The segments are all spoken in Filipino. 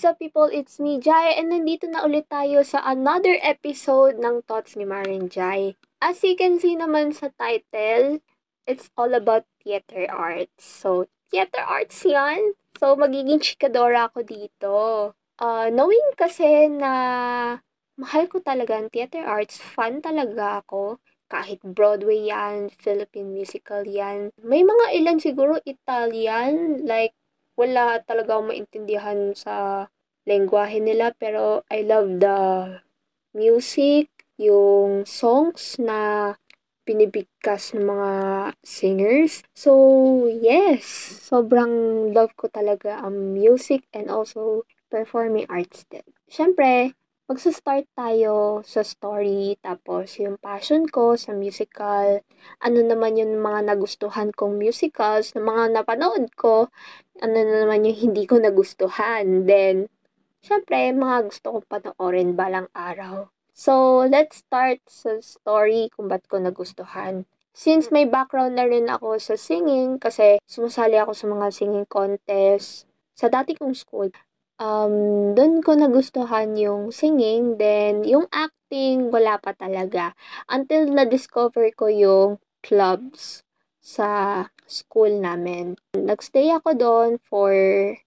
What's up people? It's me, Jai, and nandito na ulit tayo sa another episode ng Thoughts ni Marin Jai. As you can see naman sa title, it's all about theater arts. So, theater arts yan. So, magiging chikadora ako dito. Uh, knowing kasi na mahal ko talaga ang theater arts, fan talaga ako. Kahit Broadway yan, Philippine musical yan. May mga ilan siguro Italian, like wala talaga akong maintindihan sa lengguwahe nila pero I love the music, yung songs na binibigkas ng mga singers. So, yes, sobrang love ko talaga ang music and also performing arts din. Siyempre, magsa-start tayo sa story, tapos yung passion ko sa musical, ano naman yung mga nagustuhan kong musicals, na mga napanood ko, ano naman yung hindi ko nagustuhan. Then, syempre, mga gusto kong panoorin balang araw. So, let's start sa story kung ba't ko nagustuhan. Since may background na rin ako sa singing, kasi sumasali ako sa mga singing contest sa dati kong school, um, doon ko nagustuhan yung singing, then yung acting, wala pa talaga. Until na-discover ko yung clubs sa school namin. Nagstay ako doon for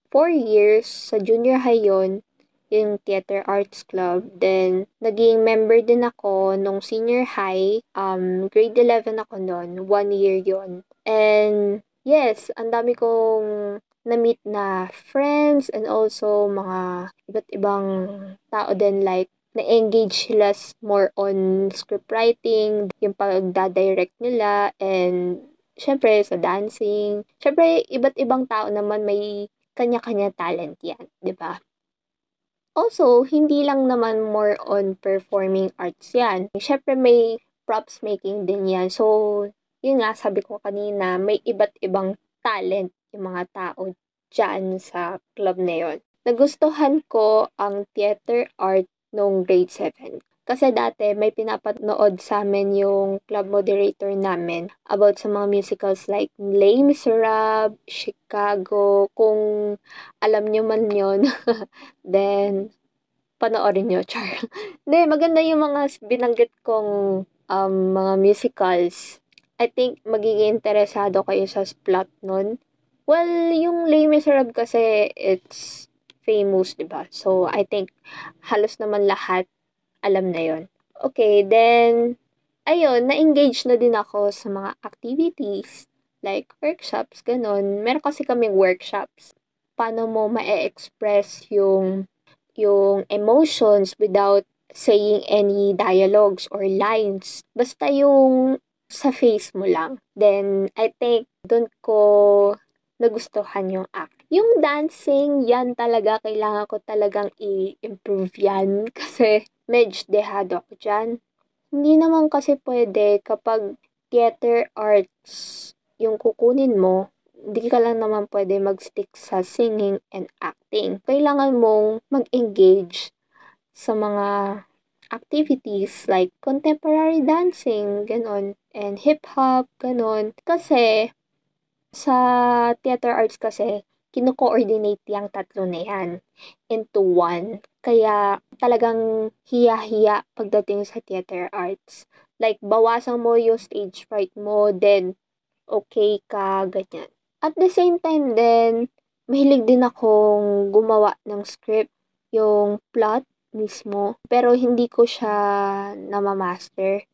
4 years, sa junior high yun, yung Theater Arts Club. Then, naging member din ako nung senior high. Um, grade 11 ako noon. One year yon And, yes, ang dami kong na-meet na friends and also mga iba't ibang tao din like na-engage sila more on script writing, yung pagdadirect nila, and syempre sa dancing. Syempre, iba't ibang tao naman may kanya-kanya talent yan, di ba? Also, hindi lang naman more on performing arts yan. Syempre, may props making din yan. So, yun nga, sabi ko kanina, may iba't ibang talent yung mga tao dyan sa club na yon. Nagustuhan ko ang theater art nung grade 7. Kasi dati may pinapanood sa amin yung club moderator namin about sa mga musicals like Les Miserables, Chicago, kung alam nyo man yon then panoorin nyo, char. Hindi, maganda yung mga binanggit kong um, mga musicals. I think magiging interesado kayo sa plot nun. Well, yung Les Miserables kasi it's famous, 'di ba? So I think halos naman lahat alam na 'yon. Okay, then ayun, na-engage na din ako sa mga activities like workshops, ganun. Meron kasi kaming workshops. Paano mo ma-express yung yung emotions without saying any dialogues or lines. Basta yung sa face mo lang. Then, I think, doon ko nagustuhan yung act. Yung dancing, yan talaga, kailangan ko talagang i-improve yan kasi medyo dehado ako dyan. Hindi naman kasi pwede kapag theater arts yung kukunin mo, hindi ka lang naman pwede mag-stick sa singing and acting. Kailangan mong mag-engage sa mga activities like contemporary dancing, ganon, and hip-hop, ganon. Kasi, sa theater arts kasi, kino-coordinate yung tatlo na yan into one. Kaya talagang hiya-hiya pagdating sa theater arts. Like, bawasan mo yung stage fright mo, then okay ka, ganyan. At the same time then, mahilig din akong gumawa ng script, yung plot mismo. Pero hindi ko siya namamaster.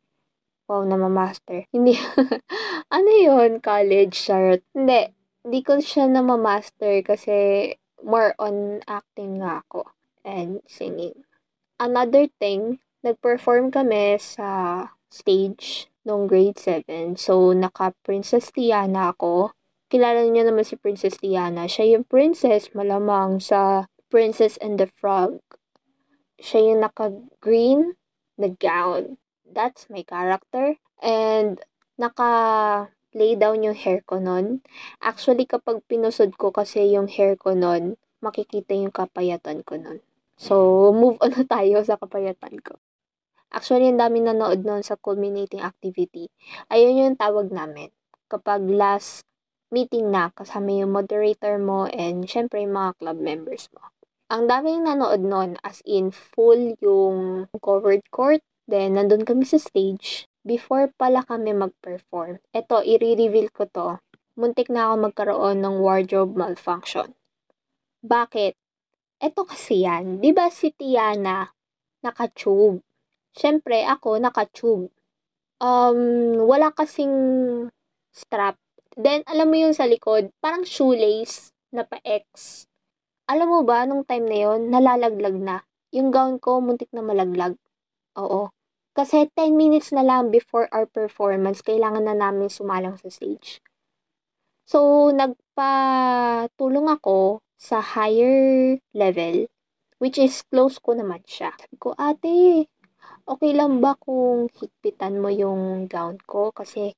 Wow, namamaster. Hindi. ano yun? College, charot. Hindi. Hindi ko siya namamaster kasi more on acting nga ako and singing. Another thing, nag-perform kami sa stage nung grade 7. So, naka-Princess Tiana ako. Kilala niyo naman si Princess Tiana. Siya yung princess malamang sa Princess and the Frog. Siya yung naka-green na gown that's my character. And naka-lay down yung hair ko nun. Actually, kapag pinusod ko kasi yung hair ko nun, makikita yung kapayatan ko nun. So, move on na tayo sa kapayatan ko. Actually, ang dami nanood nun sa culminating activity. Ayun yung tawag namin. Kapag last meeting na, kasama yung moderator mo and syempre yung mga club members mo. Ang daming nanood nun, as in full yung covered court. Then, nandun kami sa stage. Before pala kami mag-perform. Ito, i-reveal ko to. Muntik na ako magkaroon ng wardrobe malfunction. Bakit? Ito kasi yan. Di ba si Tiana naka-tube? Siyempre, ako naka-tube. Um, wala kasing strap. Then, alam mo yung sa likod, parang shoelace na pa-X. Alam mo ba, nung time na yon nalalaglag na. Yung gown ko, muntik na malaglag. Oo. Kasi 10 minutes na lang before our performance, kailangan na namin sumalang sa stage. So, nagpatulong ako sa higher level, which is close ko naman siya. Sabi ko, ate, okay lang ba kung higpitan mo yung gown ko? Kasi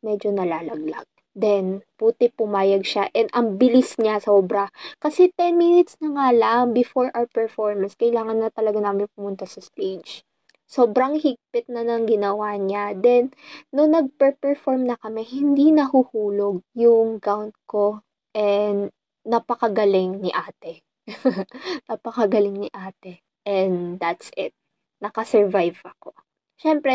medyo nalalaglag. Then, puti pumayag siya and ang bilis niya sobra. Kasi 10 minutes na nga lang before our performance, kailangan na talaga namin pumunta sa stage. Sobrang higpit na nang ginawa niya. Then, nung nag-perform na kami, hindi nahuhulog yung gown ko. And, napakagaling ni ate. napakagaling ni ate. And that's it. Nakasurvive ako. Siyempre,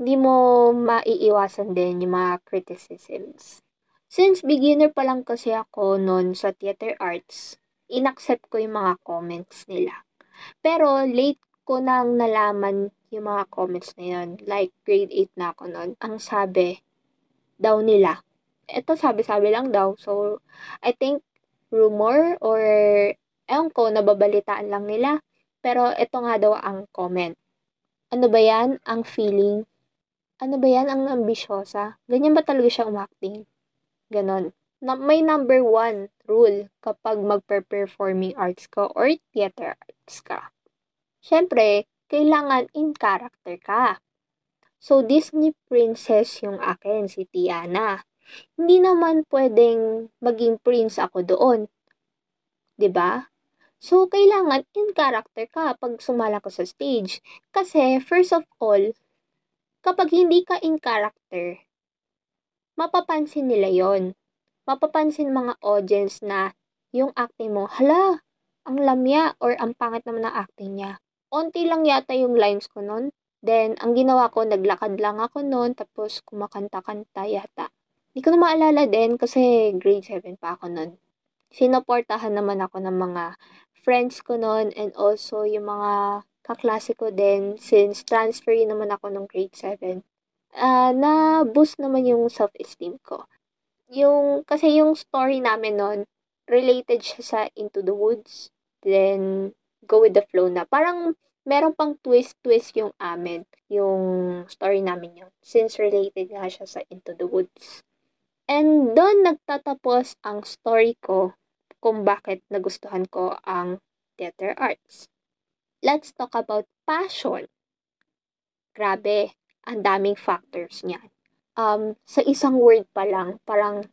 hindi mo maiiwasan din yung mga criticisms. Since beginner pa lang kasi ako noon sa theater arts, inaccept ko yung mga comments nila. Pero late ko nang nalaman yung mga comments na yun. Like grade 8 na ako noon. Ang sabi daw nila, ito sabi-sabi lang daw. So, I think rumor or ewan ko, nababalitaan lang nila. Pero ito nga daw ang comment. Ano ba yan? Ang feeling ano ba yan, ang ambisyosa? Ganyan ba talaga siya umacting? Ganon. Na, may number one rule kapag magpe-performing arts ka or theater arts ka. Siyempre, kailangan in character ka. So, Disney princess yung akin, si Tiana. Hindi naman pwedeng maging prince ako doon. ba? Diba? So, kailangan in character ka pag sumala ko sa stage. Kasi, first of all, kapag hindi ka in character, mapapansin nila yon. Mapapansin mga audience na yung acting mo, hala, ang lamya or ang pangit naman ng acting niya. Onti lang yata yung lines ko nun. Then, ang ginawa ko, naglakad lang ako nun, tapos kumakanta-kanta yata. Hindi ko na maalala din kasi grade 7 pa ako nun. Sinuportahan naman ako ng mga friends ko nun and also yung mga kaklase ko din since transfer naman ako nung grade 7. Uh, na boost naman yung self-esteem ko. Yung, kasi yung story namin nun, related siya sa Into the Woods. Then, Go with the Flow na. Parang, meron pang twist-twist yung amin. Yung story namin yun. Since related nga siya sa Into the Woods. And doon nagtatapos ang story ko kung bakit nagustuhan ko ang theater arts let's talk about passion. Grabe, ang daming factors niyan. Um, sa isang word pa lang, parang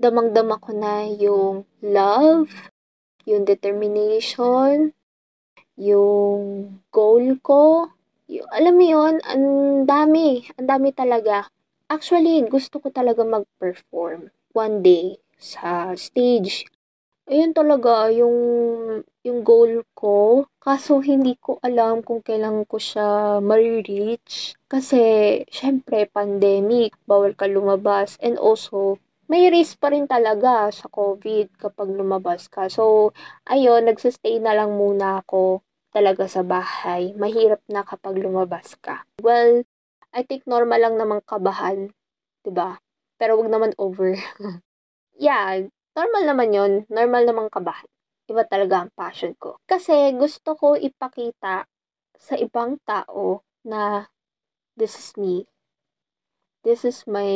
damang-dama ko na yung love, yung determination, yung goal ko. Yung, alam mo yun, ang dami, ang dami talaga. Actually, gusto ko talaga mag-perform one day sa stage Ayun talaga yung yung goal ko. Kaso hindi ko alam kung kailan ko siya mare-reach. Kasi, syempre, pandemic, bawal ka lumabas. And also, may risk pa rin talaga sa COVID kapag lumabas ka. So, ayun, nagsistay na lang muna ako talaga sa bahay. Mahirap na kapag lumabas ka. Well, I think normal lang namang kabahan, 'di ba? Pero wag naman over. yeah, normal naman yon normal namang kabahan. Iba talaga ang passion ko. Kasi gusto ko ipakita sa ibang tao na this is me. This is my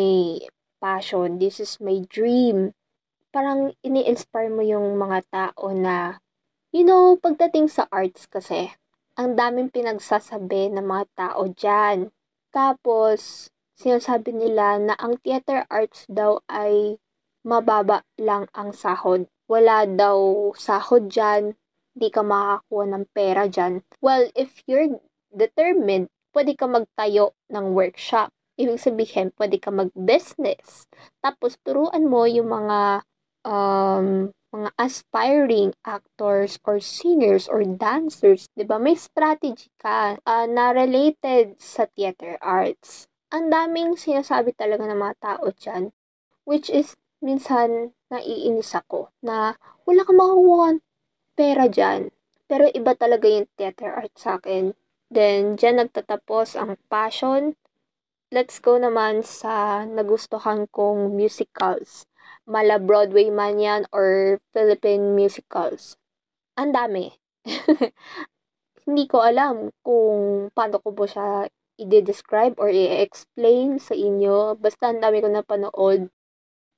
passion. This is my dream. Parang ini-inspire mo yung mga tao na, you know, pagdating sa arts kasi, ang daming pinagsasabi ng mga tao dyan. Tapos, sinasabi nila na ang theater arts daw ay mababa lang ang sahod. Wala daw sahod dyan, di ka makakuha ng pera dyan. Well, if you're determined, pwede ka magtayo ng workshop. Ibig sabihin, pwede ka mag-business. Tapos, turuan mo yung mga um, mga aspiring actors or singers or dancers, 'di ba? May strategy ka uh, na related sa theater arts. Ang daming sinasabi talaga ng mga tao diyan, which is minsan naiinis ako na wala kang makukuha pera diyan. Pero iba talaga yung theater arts sa akin. Then, dyan nagtatapos ang passion. Let's go naman sa nagustuhan kong musicals mala Broadway man yan or Philippine musicals. Ang dami. Hindi ko alam kung paano ko po siya i-describe or i-explain sa inyo. Basta ang dami ko napanood.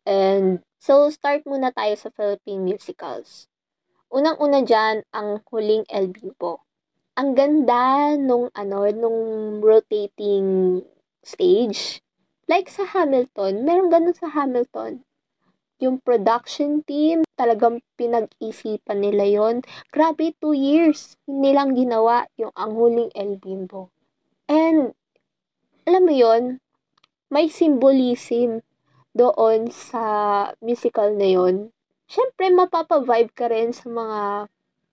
And so, start muna tayo sa Philippine musicals. Unang-una dyan, ang huling El Bimbo. Ang ganda nung ano, nung rotating stage. Like sa Hamilton, meron ganun sa Hamilton yung production team, talagang pinag-isipan nila yon Grabe, two years nilang ginawa yung ang huling El Bimbo. And, alam mo yon may symbolism doon sa musical na yon. Siyempre, mapapa-vibe ka rin sa mga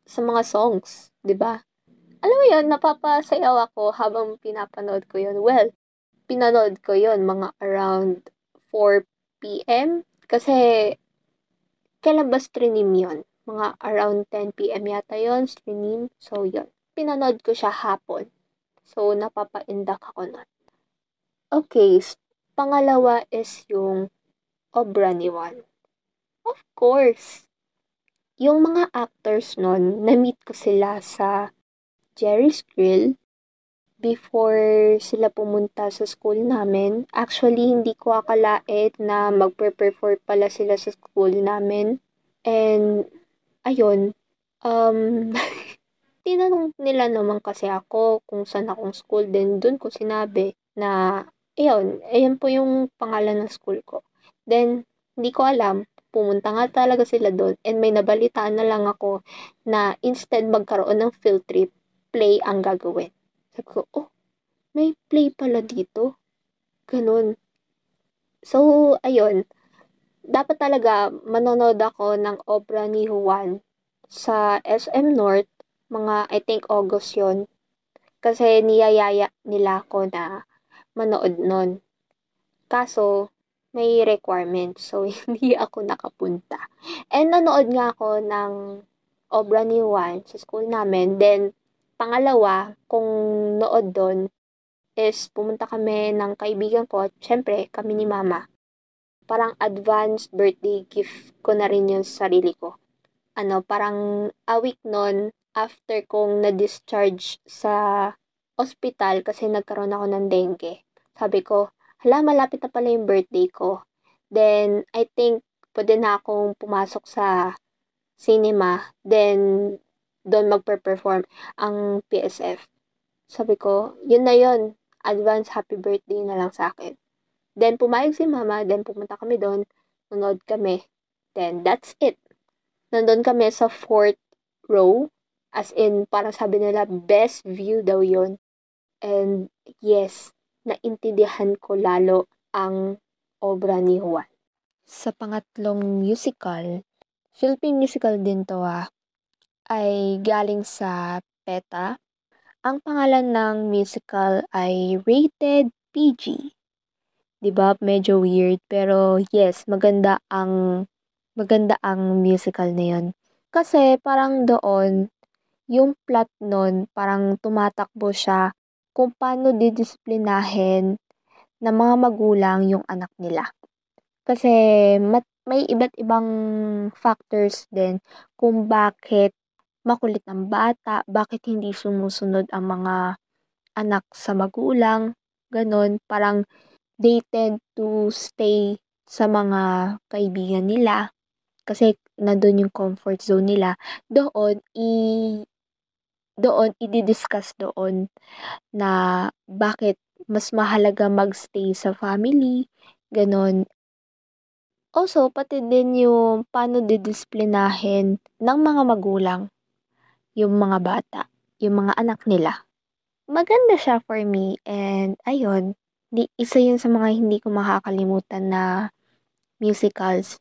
sa mga songs, 'di ba? Alam mo yon napapasayaw ako habang pinapanood ko yon. Well, pinanood ko yon mga around 4 p.m. Kasi, kailan ba stream yun? Mga around 10pm yata yon stream. So, yun. Pinanood ko siya hapon. So, napapaindak ako nun. Okay, pangalawa is yung Obra ni Juan. Of course, yung mga actors nun, na-meet ko sila sa Jerry's Grill before sila pumunta sa school namin. Actually, hindi ko akalain na magpe-perform pala sila sa school namin. And, ayun, um, tinanong nila naman kasi ako kung saan akong school. Then, dun ko sinabi na, ayun, ayun po yung pangalan ng school ko. Then, hindi ko alam, pumunta nga talaga sila doon. And may nabalitaan na lang ako na instead magkaroon ng field trip, play ang gagawin. Sabi ko, oh, may play pala dito. Ganun. So, ayun. Dapat talaga manonood ako ng obra ni Juan sa SM North. Mga, I think, August yon Kasi niyayaya nila ako na manood nun. Kaso, may requirement. So, hindi ako nakapunta. And nanood nga ako ng obra ni Juan sa school namin. Then, Pangalawa, kung nood doon, is pumunta kami ng kaibigan ko at syempre kami ni mama. Parang advance birthday gift ko na rin yung sarili ko. Ano, parang a week nun after kong na-discharge sa ospital kasi nagkaroon ako ng dengue. Sabi ko, hala, malapit na pala yung birthday ko. Then, I think, pwede na akong pumasok sa cinema. Then, doon magpe-perform ang PSF. Sabi ko, yun na yun. Advance happy birthday na lang sa akin. Then, pumayag si mama. Then, pumunta kami doon. Nanood kami. Then, that's it. Nandun kami sa fourth row. As in, parang sabi nila, best view daw yon And, yes, naintindihan ko lalo ang obra ni Juan. Sa pangatlong musical, Philippine musical din to ah ay galing sa PETA. Ang pangalan ng musical ay Rated PG. 'Di ba? Medyo weird pero yes, maganda ang maganda ang musical na 'yon. Kasi parang doon yung plot nun parang tumatakbo siya kung paano didisiplinahin ng mga magulang yung anak nila. Kasi mat- may iba't ibang factors din kung bakit makulit ang bata, bakit hindi sumusunod ang mga anak sa magulang, ganon. Parang they tend to stay sa mga kaibigan nila kasi nandun yung comfort zone nila. Doon, i doon, i-discuss doon na bakit mas mahalaga magstay sa family, ganon. Also, pati din yung paano didisplinahin ng mga magulang yung mga bata, yung mga anak nila. Maganda siya for me and ayun, di, isa yun sa mga hindi ko makakalimutan na musicals.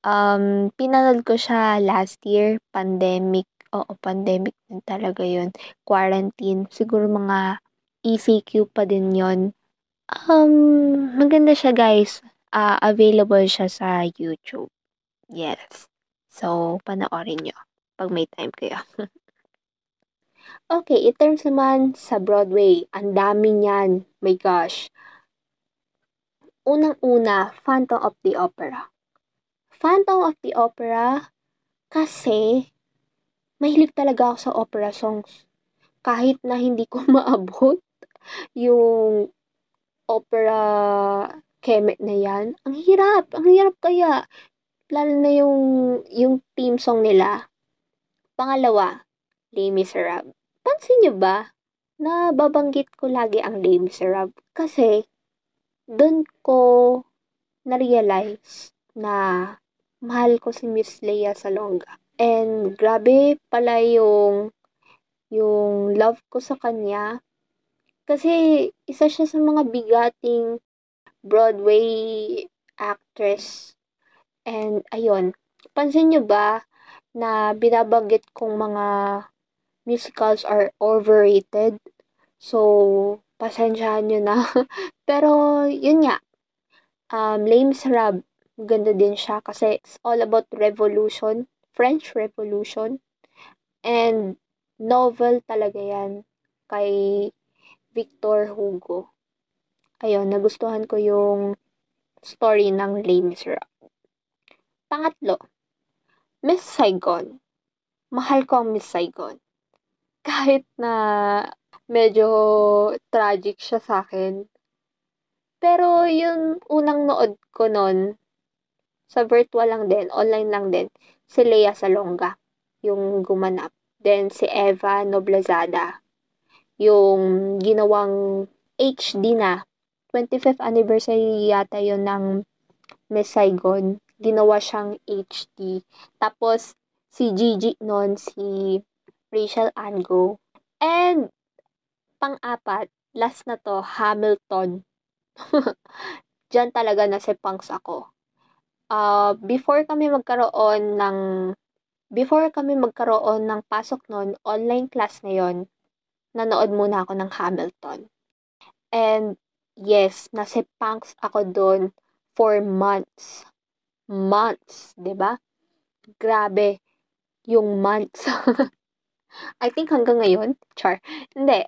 Um, pinanood ko siya last year, pandemic. Oo, pandemic din talaga yun. Quarantine. Siguro mga ECQ pa din yon. Um, maganda siya guys. Uh, available siya sa YouTube. Yes. So, panoorin nyo pag may time kayo. okay, in terms naman sa Broadway, ang dami niyan. My gosh. Unang-una, Phantom of the Opera. Phantom of the Opera kasi mahilig talaga ako sa opera songs. Kahit na hindi ko maabot yung opera kemet na yan. Ang hirap, ang hirap kaya. Lalo na yung, yung theme song nila. Pangalawa, Les Miserables. Pansin nyo ba na babanggit ko lagi ang Les Miserables? Kasi, doon ko na-realize na mahal ko si Miss Leia Salonga. And grabe pala yung yung love ko sa kanya. Kasi isa siya sa mga bigating Broadway actress. And ayun, pansin nyo ba na binabanggit kong mga musicals are overrated? So, pasensyahan nyo na. Pero, yun nga. Um, Les Miserables Ganda din siya kasi it's all about revolution, French Revolution. And novel talaga yan kay Victor Hugo. Ayun, nagustuhan ko yung story ng Les Miserables. Pangatlo, Miss Saigon. Mahal ko ang Miss Saigon. Kahit na medyo tragic siya sa akin. Pero yung unang nood ko noon, sa virtual lang din, online lang din, si Lea Salonga, yung gumanap. Then, si Eva Noblezada, yung ginawang HD na. 25th anniversary yata yon ng Miss Saigon. Ginawa siyang HD. Tapos, si Gigi noon, si Rachel Ango. And, pang-apat, last na to, Hamilton. Diyan talaga na si Punks ako uh, before kami magkaroon ng before kami magkaroon ng pasok noon, online class na yon, nanood muna ako ng Hamilton. And yes, nasa punks ako doon for months. Months, 'di ba? Grabe yung months. I think hanggang ngayon, char. Hindi.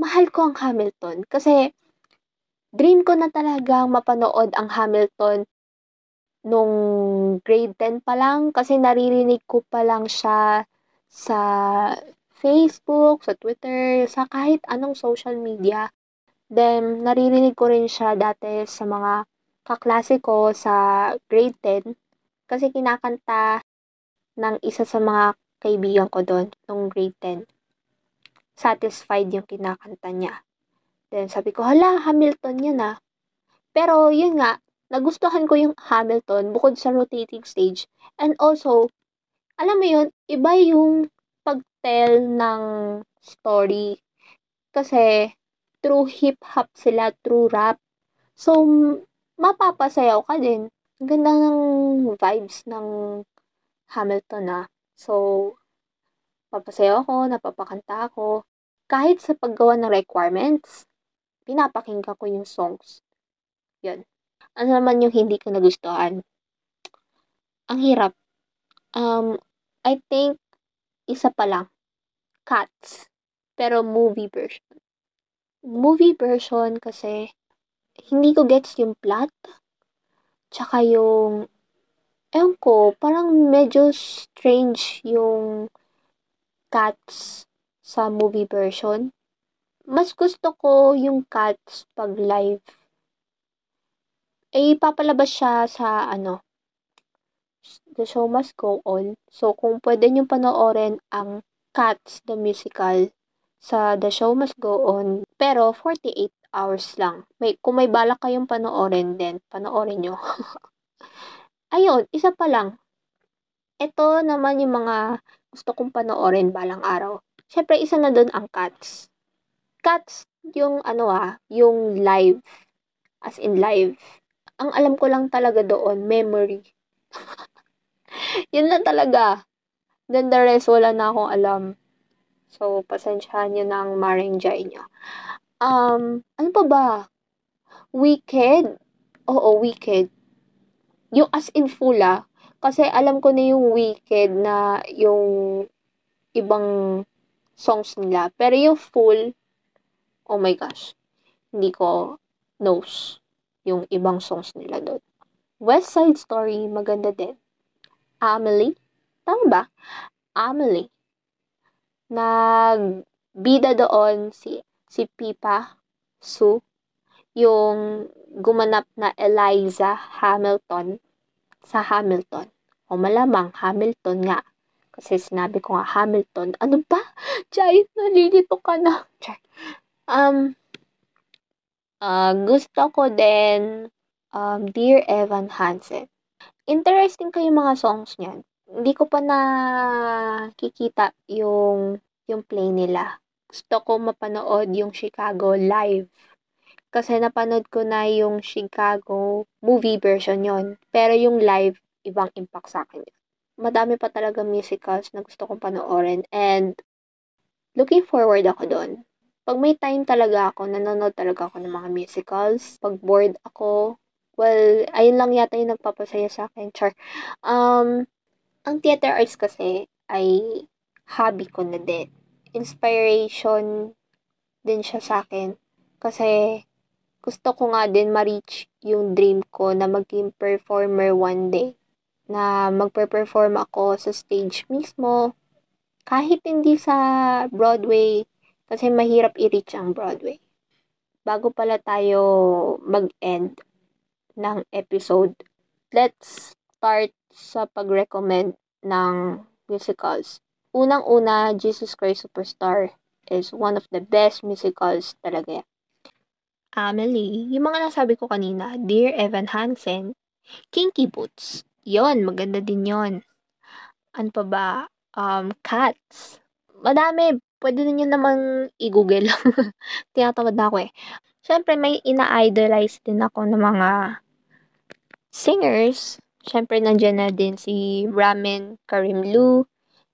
Mahal ko ang Hamilton kasi dream ko na talagang mapanood ang Hamilton nung grade 10 pa lang kasi naririnig ko pa lang siya sa Facebook, sa Twitter, sa kahit anong social media. Then, naririnig ko rin siya dati sa mga kaklase ko sa grade 10 kasi kinakanta ng isa sa mga kaibigan ko doon nung grade 10. Satisfied yung kinakanta niya. Then, sabi ko, hala, Hamilton yan ah. Pero, yun nga, nagustuhan ko yung Hamilton bukod sa rotating stage. And also, alam mo yun, iba yung pagtell ng story. Kasi, true hip-hop sila, true rap. So, mapapasayaw ka din. Ang ganda ng vibes ng Hamilton ah. So, papasayaw ako, napapakanta ako. Kahit sa paggawa ng requirements, pinapakinggan ko yung songs. Yun. Ano naman yung hindi ko nagustuhan? Ang hirap. Um, I think, isa pa lang. Cats. Pero movie version. Movie version kasi, hindi ko gets yung plot. Tsaka yung, ewan ko, parang medyo strange yung cats sa movie version. Mas gusto ko yung cats pag live eh, papalabas siya sa ano, The Show Must Go On. So, kung pwede nyo panoorin ang Cats, the musical, sa The Show Must Go On, pero 48 hours lang. May, kung may balak kayong panoorin din, panoorin nyo. Ayun, isa pa lang. Ito naman yung mga gusto kong panoorin balang araw. Siyempre, isa na doon ang Cats. Cats, yung ano ah, yung live. As in live ang alam ko lang talaga doon, memory. Yun lang talaga. Then the rest, wala na akong alam. So, pasensyahan nyo ng marenjay nyo. Um, ano pa ba? Wicked? Oo, Wicked. Yung as in full ah. Kasi alam ko na yung Wicked na yung ibang songs nila. Pero yung full, oh my gosh, hindi ko knows yung ibang songs nila doon. West Side Story, maganda din. Amelie, tama ba? Amelie. Nagbida doon si si Pipa Sue, yung gumanap na Eliza Hamilton sa Hamilton. O malamang Hamilton nga. Kasi sinabi ko nga Hamilton. Ano ba? Giant, nalilito ka na. Um, uh, gusto ko din um, Dear Evan Hansen. Interesting kayo mga songs niyan. Hindi ko pa nakikita yung yung play nila. Gusto ko mapanood yung Chicago live. Kasi napanood ko na yung Chicago movie version yon Pero yung live, ibang impact sa akin. Madami pa talaga musicals na gusto kong panoorin. And looking forward ako doon. Pag may time talaga ako, nanonood talaga ako ng mga musicals. Pag bored ako, well, ayun lang yata yung nagpapasaya sa akin. Char. Um, ang theater arts kasi ay hobby ko na din. Inspiration din siya sa akin. Kasi gusto ko nga din ma-reach yung dream ko na maging performer one day. Na magpe-perform ako sa stage mismo. Kahit hindi sa Broadway, kasi mahirap i-reach ang Broadway. Bago pala tayo mag-end ng episode, let's start sa pag-recommend ng musicals. Unang-una, Jesus Christ Superstar is one of the best musicals talaga. Amelie, yung mga nasabi ko kanina, Dear Evan Hansen, Kinky Boots, yon maganda din yon. Ano pa ba? Um, Cats. Madami, pwede ninyo namang i-google. Tinatamad na ako eh. Siyempre, may ina-idolize din ako ng mga singers. Siyempre, nandiyan na din si Ramen Karimlu,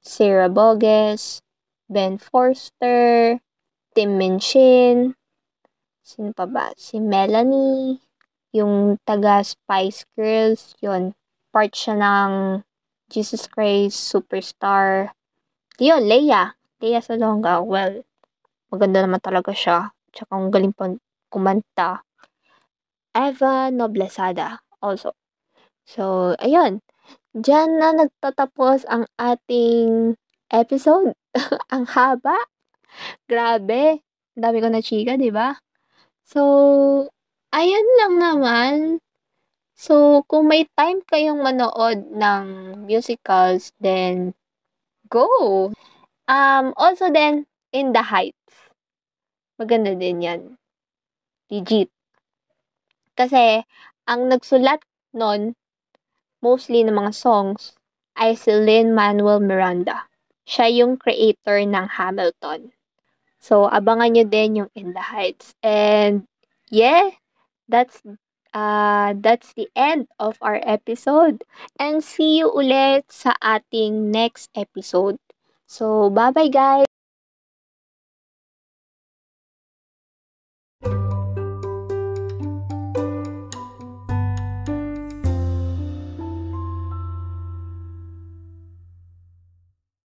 Sarah Boges, Ben Forster, Tim Minchin, sino pa ba? Si Melanie, yung taga Spice Girls, yun. Part siya ng Jesus Christ Superstar. Yun, Leia. Tia Salonga, well, maganda naman talaga siya. Tsaka ang galing pa kumanta. Eva Noblesada also. So, ayun. Diyan na nagtatapos ang ating episode. ang haba. Grabe. Dami ko na chika, di ba? So, ayun lang naman. So, kung may time kayong manood ng musicals, then go! Um, also then, In the Heights. Maganda din yan. Legit. Kasi, ang nagsulat nun, mostly ng mga songs, ay si Lin-Manuel Miranda. Siya yung creator ng Hamilton. So, abangan nyo din yung In the Heights. And, yeah, that's uh, that's the end of our episode. And see you ulit sa ating next episode. So, bye-bye guys!